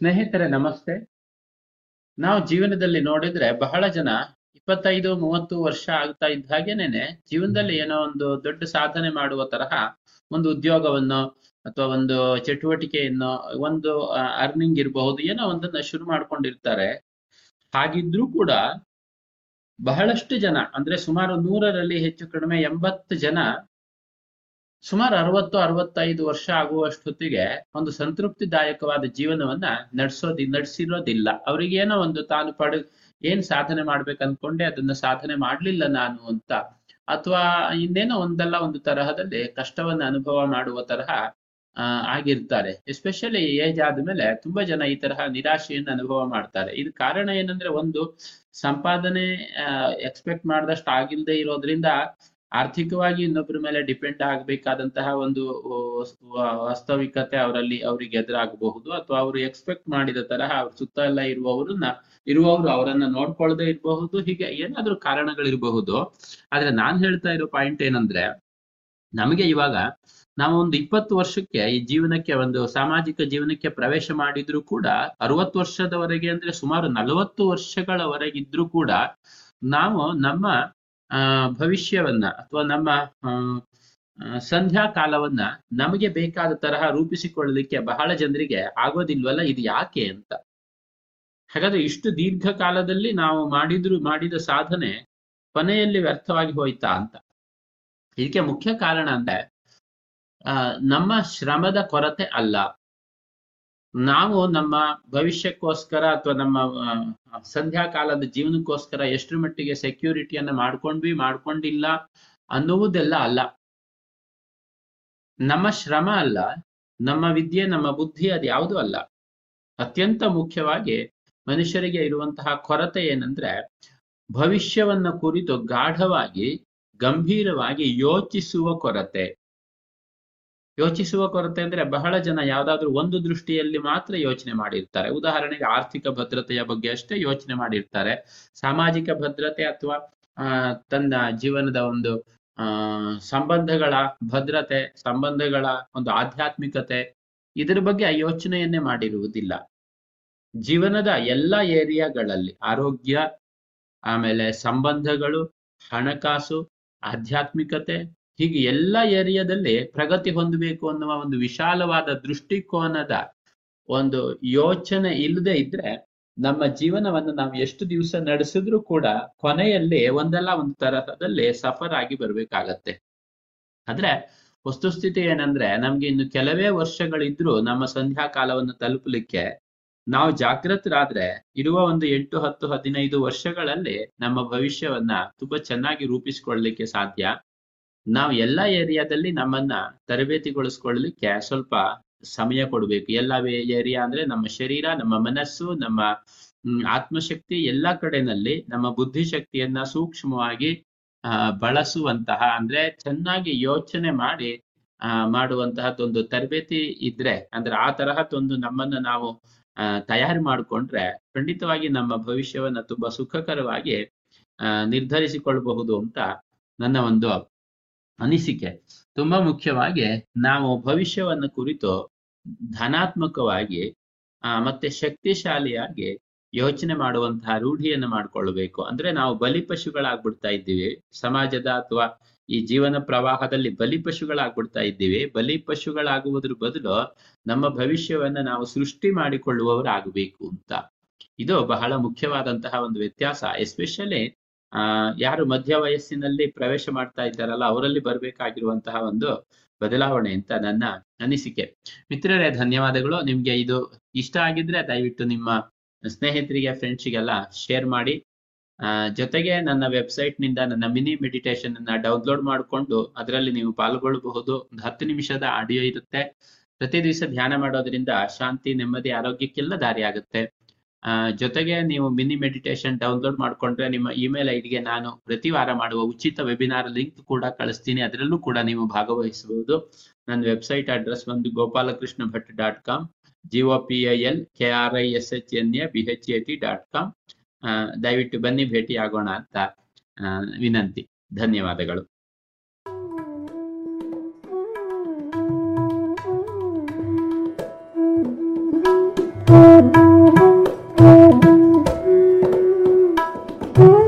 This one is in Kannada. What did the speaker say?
ಸ್ನೇಹಿತರೆ, ನಮಸ್ತೆ. ನಾವು ಜೀವನದಲ್ಲಿ ನೋಡಿದ್ರೆ ಬಹಳ ಜನ ಇಪ್ಪತ್ತೈದು, ಮೂವತ್ತು ವರ್ಷ ಆಗ್ತಾ ಇದ್ದ ಹಾಗೇನೇನೆ ಜೀವನದಲ್ಲಿ ಏನೋ ಒಂದು ದೊಡ್ಡ ಸಾಧನೆ ಮಾಡುವ ತರಹ ಒಂದು ಉದ್ಯೋಗವನ್ನು ಅಥವಾ ಒಂದು ಚಟುವಟಿಕೆಯನ್ನು, ಒಂದು ಅರ್ನಿಂಗ್ ಇರಬಹುದು, ಏನೋ ಒಂದನ್ನ ಶುರು ಮಾಡ್ಕೊಂಡಿರ್ತಾರೆ. ಹಾಗಿದ್ರೂ ಕೂಡ ಬಹಳಷ್ಟು ಜನ, ಅಂದ್ರೆ ಸುಮಾರು ನೂರರಲ್ಲಿ ಹೆಚ್ಚು ಕಡಿಮೆ ಎಂಬತ್ತು ಜನ ಸುಮಾರು ಅರವತ್ತು, ಅರವತ್ತೈದು ವರ್ಷ ಆಗುವಷ್ಟೊತ್ತಿಗೆ ಒಂದು ಸಂತೃಪ್ತಿದಾಯಕವಾದ ಜೀವನವನ್ನ ನಡೆಸೋದಿ, ನಡೆಸಿರೋದಿಲ್ಲ. ಅವ್ರಿಗೇನೋ ಒಂದು ತಾನು ಪಡ, ಏನ್ ಸಾಧನೆ ಮಾಡ್ಬೇಕು ಅನ್ಕೊಂಡೆ ಅದನ್ನ ಸಾಧನೆ ಮಾಡ್ಲಿಲ್ಲ ನಾನು ಅಂತ. ಅಥವಾ ಇನ್ನೇನೋ ಒಂದಲ್ಲ, ಒಂದು ತರಹದಲ್ಲಿ ಕಷ್ಟವನ್ನ ಅನುಭವ ಮಾಡುವ ತರಹ ಆಗಿರ್ತಾರೆ. ಎಸ್ಪೆಷಲಿ ಏಜ್ ಆದ್ಮೇಲೆ ತುಂಬಾ ಜನ ಈ ತರಹ ನಿರಾಶೆಯನ್ನು ಅನುಭವ ಮಾಡ್ತಾರೆ. ಇದು ಕಾರಣ ಏನಂದ್ರೆ ಒಂದು ಸಂಪಾದನೆ ಎಕ್ಸ್ಪೆಕ್ಟ್ ಮಾಡಿದಷ್ಟು ಆಗಿಲ್ದೆ ಇರೋದ್ರಿಂದ ಆರ್ಥಿಕವಾಗಿ ಇನ್ನೊಬ್ಬರ ಮೇಲೆ ಡಿಪೆಂಡ್ ಆಗಬೇಕಾದಂತಹ ಒಂದು ವಾಸ್ತವಿಕತೆ ಅವರಲ್ಲಿ ಅವರಿಗೆ ಎದುರಾಗಬಹುದು ಅಥವಾ ಅವರು ಎಕ್ಸ್ಪೆಕ್ಟ್ ಮಾಡಿದ ತರಹ ಅವ್ರ ಸುತ್ತ ಎಲ್ಲ ಇರುವವರನ್ನ, ಇರುವವರು ಅವರನ್ನ ನೋಡ್ಕೊಳ್ಳದೆ ಇರಬಹುದು, ಹೀಗೆ ಏನಾದ್ರೂ ಕಾರಣಗಳಿರಬಹುದು. ಆದ್ರೆ ನಾನ್ ಹೇಳ್ತಾ ಇರೋ ಪಾಯಿಂಟ್ ಏನಂದ್ರೆ, ನಮಗೆ ಇವಾಗ ನಾವು ಒಂದು ಇಪ್ಪತ್ತು ವರ್ಷಕ್ಕೆ ಈ ಜೀವನಕ್ಕೆ ಒಂದು ಸಾಮಾಜಿಕ ಜೀವನಕ್ಕೆ ಪ್ರವೇಶ ಮಾಡಿದ್ರು ಕೂಡ ಅರವತ್ತು ವರ್ಷದವರೆಗೆ ಅಂದ್ರೆ ಸುಮಾರು ನಲವತ್ತು ವರ್ಷಗಳವರೆಗಿದ್ರು ಕೂಡ ನಾವು ನಮ್ಮ ಭವಿಷ್ಯವನ್ನ ಅಥವಾ ನಮ್ಮ ಸಂಧ್ಯಾ ಕಾಲವನ್ನ ನಮಗೆ ಬೇಕಾದ ತರಹ ರೂಪಿಸಿಕೊಳ್ಳಲಿಕ್ಕೆ ಬಹಳ ಜನರಿಗೆ ಆಗೋದಿಲ್ವಲ್ಲ, ಇದು ಯಾಕೆ ಅಂತ. ಹಾಗಾದ್ರೆ ಇಷ್ಟು ದೀರ್ಘ ಕಾಲದಲ್ಲಿ ನಾವು ಮಾಡಿದ್ರು, ಮಾಡಿದ ಸಾಧನೆ ಕೊನೆಯಲ್ಲಿ ವ್ಯರ್ಥವಾಗಿ ಹೋಯ್ತಾ ಅಂತ. ಇದಕ್ಕೆ ಮುಖ್ಯ ಕಾರಣ ಅಂದ್ರೆ ನಮ್ಮ ಶ್ರಮದ ಕೊರತೆ ಅಲ್ಲ. ನಾವು ನಮ್ಮ ಭವಿಷ್ಯಕ್ಕೋಸ್ಕರ ಅಥವಾ ನಮ್ಮ ಸಂಧ್ಯಾ ಕಾಲದ ಜೀವನಕ್ಕೋಸ್ಕರ ಎಷ್ಟರ ಮಟ್ಟಿಗೆ ಸೆಕ್ಯೂರಿಟಿಯನ್ನು ಮಾಡ್ಕೊಂಡ್ವಿ, ಮಾಡ್ಕೊಂಡಿಲ್ಲ ಅನ್ನುವುದೆಲ್ಲ ಅಲ್ಲ. ನಮ್ಮ ಶ್ರಮ ಅಲ್ಲ, ನಮ್ಮ ವಿದ್ಯೆ, ನಮ್ಮ ಬುದ್ಧಿ ಅದು ಯಾವುದೂ ಅಲ್ಲ. ಅತ್ಯಂತ ಮುಖ್ಯವಾಗಿ ಮನುಷ್ಯರಿಗೆ ಇರುವಂತಹ ಕೊರತೆ ಏನಂದ್ರೆ ಭವಿಷ್ಯವನ್ನ ಕುರಿತು ಗಾಢವಾಗಿ, ಗಂಭೀರವಾಗಿ ಯೋಚಿಸುವ ಕೊರತೆ. ಯೋಚಿಸುವ ಕೊರತೆ ಅಂದ್ರೆ ಬಹಳ ಜನ ಯಾವ್ದಾದ್ರು ಒಂದು ದೃಷ್ಟಿಯಲ್ಲಿ ಮಾತ್ರ ಯೋಚನೆ ಮಾಡಿರ್ತಾರೆ. ಉದಾಹರಣೆಗೆ ಆರ್ಥಿಕ ಭದ್ರತೆಯ ಬಗ್ಗೆ ಅಷ್ಟೇ ಯೋಚನೆ ಮಾಡಿರ್ತಾರೆ. ಸಾಮಾಜಿಕ ಭದ್ರತೆ ಅಥವಾ, ಆ, ತನ್ನ ಜೀವನದ ಒಂದು, ಆ, ಸಂಬಂಧಗಳ ಭದ್ರತೆ, ಸಂಬಂಧಗಳ ಒಂದು ಆಧ್ಯಾತ್ಮಿಕತೆ ಇದರ ಬಗ್ಗೆ ಯೋಚನೆಯನ್ನೇ ಮಾಡಿರುವುದಿಲ್ಲ. ಜೀವನದ ಎಲ್ಲ ಏರಿಯಾಗಳಲ್ಲಿ ಆರೋಗ್ಯ, ಆಮೇಲೆ ಸಂಬಂಧಗಳು, ಹಣಕಾಸು, ಆಧ್ಯಾತ್ಮಿಕತೆ ಹೀಗೆ ಎಲ್ಲ ಏರಿಯಾದಲ್ಲಿ ಪ್ರಗತಿ ಹೊಂದಬೇಕು ಅನ್ನುವ ಒಂದು ವಿಶಾಲವಾದ ದೃಷ್ಟಿಕೋನದ ಒಂದು ಯೋಚನೆ ಇಲ್ಲದೆ ಇದ್ರೆ ನಮ್ಮ ಜೀವನವನ್ನು ನಾವು ಎಷ್ಟು ದಿವಸ ನಡೆಸಿದ್ರು ಕೂಡ ಕೊನೆಯಲ್ಲಿ ಒಂದಲ್ಲ ಒಂದು ತರಹದಲ್ಲಿ ಸಫರ್ ಆಗಿ ಬರ್ಬೇಕಾಗತ್ತೆ. ಆದ್ರೆ ವಸ್ತುಸ್ಥಿತಿ ಏನಂದ್ರೆ ನಮ್ಗೆ ಇನ್ನು ಕೆಲವೇ ವರ್ಷಗಳಿದ್ರೂ ನಮ್ಮ ಸಂಧ್ಯಾ ಕಾಲವನ್ನು ತಲುಪಲಿಕ್ಕೆ ನಾವು ಜಾಗೃತರಾದ್ರೆ ಇರುವ ಒಂದು ಎಂಟು, ಹತ್ತು, ಹದಿನೈದು ವರ್ಷಗಳಲ್ಲಿ ನಮ್ಮ ಭವಿಷ್ಯವನ್ನ ತುಂಬಾ ಚೆನ್ನಾಗಿ ರೂಪಿಸಿಕೊಳ್ಳಲಿಕ್ಕೆ ಸಾಧ್ಯ. ನಾವು ಎಲ್ಲ ಏರಿಯಾದಲ್ಲಿ ನಮ್ಮನ್ನ ತರಬೇತಿಗೊಳಿಸ್ಕೊಳ್ಳಲಿಕ್ಕೆ ಸ್ವಲ್ಪ ಸಮಯ ಕೊಡಬೇಕು. ಎಲ್ಲ ಏರಿಯಾ ಅಂದ್ರೆ ನಮ್ಮ ಶರೀರ, ನಮ್ಮ ಮನಸ್ಸು, ನಮ್ಮ ಆತ್ಮಶಕ್ತಿ ಎಲ್ಲಾ ಕಡೆನಲ್ಲಿ ನಮ್ಮ ಬುದ್ಧಿಶಕ್ತಿಯನ್ನ ಸೂಕ್ಷ್ಮವಾಗಿ ಬಳಸುವಂತಹ ಅಂದ್ರೆ ಚೆನ್ನಾಗಿ ಯೋಚನೆ ಮಾಡಿ, ಆ ಮಾಡುವಂತಹದ್ದೊಂದು ತರಬೇತಿ ಇದ್ರೆ ಅಂದ್ರೆ ಆ ತರಹದ್ದೊಂದು ನಮ್ಮನ್ನ ನಾವು ತಯಾರಿ ಮಾಡಿಕೊಂಡ್ರೆ ಖಂಡಿತವಾಗಿ ನಮ್ಮ ಭವಿಷ್ಯವನ್ನ ತುಂಬಾ ಸುಖಕರವಾಗಿ ನಿರ್ಧರಿಸಿಕೊಳ್ಳಬಹುದು ಅಂತ ನನ್ನ ಒಂದು ಅನಿಸಿಕೆ. ತುಂಬಾ ಮುಖ್ಯವಾಗಿ ನಾವು ಭವಿಷ್ಯವನ್ನು ಕುರಿತು ಧನಾತ್ಮಕವಾಗಿ ಮತ್ತೆ ಶಕ್ತಿಶಾಲಿಯಾಗಿ ಯೋಚನೆ ಮಾಡುವಂತಹ ರೂಢಿಯನ್ನು ಮಾಡ್ಕೊಳ್ಬೇಕು ಅಂದ್ರೆ ನಾವು ಬಲಿಪಶುಗಳಾಗ್ಬಿಡ್ತಾ ಇದ್ದೀವಿ. ಸಮಾಜದ ಅಥವಾ ಈ ಜೀವನ ಪ್ರವಾಹದಲ್ಲಿ ಬಲಿಪಶುಗಳಾಗ್ಬಿಡ್ತಾ ಇದ್ದೀವಿ. ಬಲಿಪಶುಗಳಾಗುವುದ್ರ ಬದಲು ನಮ್ಮ ಭವಿಷ್ಯವನ್ನ ನಾವು ಸೃಷ್ಟಿ ಮಾಡಿಕೊಳ್ಳುವವರಾಗಬೇಕು ಅಂತ. ಇದು ಬಹಳ ಮುಖ್ಯವಾದಂತಹ ಒಂದು ವ್ಯತ್ಯಾಸ. ಎಸ್ಪೆಷಲಿ ಆ, ಯಾರು ಮಧ್ಯ ವಯಸ್ಸಿನಲ್ಲಿ ಪ್ರವೇಶ ಮಾಡ್ತಾ ಇದ್ದಾರಲ್ಲ, ಅವರಲ್ಲಿ ಬರಬೇಕಾಗಿರುವಂತಹ ಒಂದು ಬದಲಾವಣೆ ಅಂತ ನನ್ನ ಅನಿಸಿಕೆ. ಮಿತ್ರರೇ, ಧನ್ಯವಾದಗಳು. ನಿಮ್ಗೆ ಇದು ಇಷ್ಟ ಆಗಿದ್ರೆ ದಯವಿಟ್ಟು ನಿಮ್ಮ ಸ್ನೇಹಿತರಿಗೆ ಫ್ರೆಂಡ್ಸಿಗೆಲ್ಲ ಶೇರ್ ಮಾಡಿ. ಜೊತೆಗೆ ನನ್ನ ವೆಬ್ಸೈಟ್ನಿಂದ ನನ್ನ ಮಿನಿ ಮೆಡಿಟೇಷನ್ ಅನ್ನ ಡೌನ್ಲೋಡ್ ಮಾಡಿಕೊಂಡು ಅದರಲ್ಲಿ ನೀವು ಪಾಲ್ಗೊಳ್ಳಬಹುದು. ಒಂದು ಹತ್ತು ನಿಮಿಷದ ಆಡಿಯೋ ಇರುತ್ತೆ. ಪ್ರತಿ ದಿವಸ ಧ್ಯಾನ ಮಾಡೋದ್ರಿಂದ ಶಾಂತಿ, ನೆಮ್ಮದಿ, ಆರೋಗ್ಯಕ್ಕೆಲ್ಲ ದಾರಿ ಆಗುತ್ತೆ ಜೊತೆಗೆ ನೀವು ಮಿನಿ ಮೆಡಿಟೇಷನ್ ಡೌನ್ಲೋಡ್ ಮಾಡಿಕೊಂಡ್ರೆ ನಿಮ್ಮ ಇಮೇಲ್ ಐಡಿಗೆ ನಾನು ಪ್ರತಿ ವಾರ ಮಾಡುವ ಉಚಿತ ವೆಬಿನಾರ್ ಲಿಂಕ್ ಕೂಡ ಕಳಿಸ್ತೀನಿ. ಅದರಲ್ಲೂ ಕೂಡ ನೀವು ಭಾಗವಹಿಸಬಹುದು. ನನ್ನ ವೆಬ್ಸೈಟ್ ಅಡ್ರೆಸ್ ಬಂದು Gopalakrishna Bhat dot com G O P I L K R I S H N A B H A T dot com ದಯವಿಟ್ಟು ಬನ್ನಿ, ಭೇಟಿ ಆಗೋಣ ಅಂತ ವಿನಂತಿ. ಧನ್ಯವಾದಗಳು. Mm-hmm.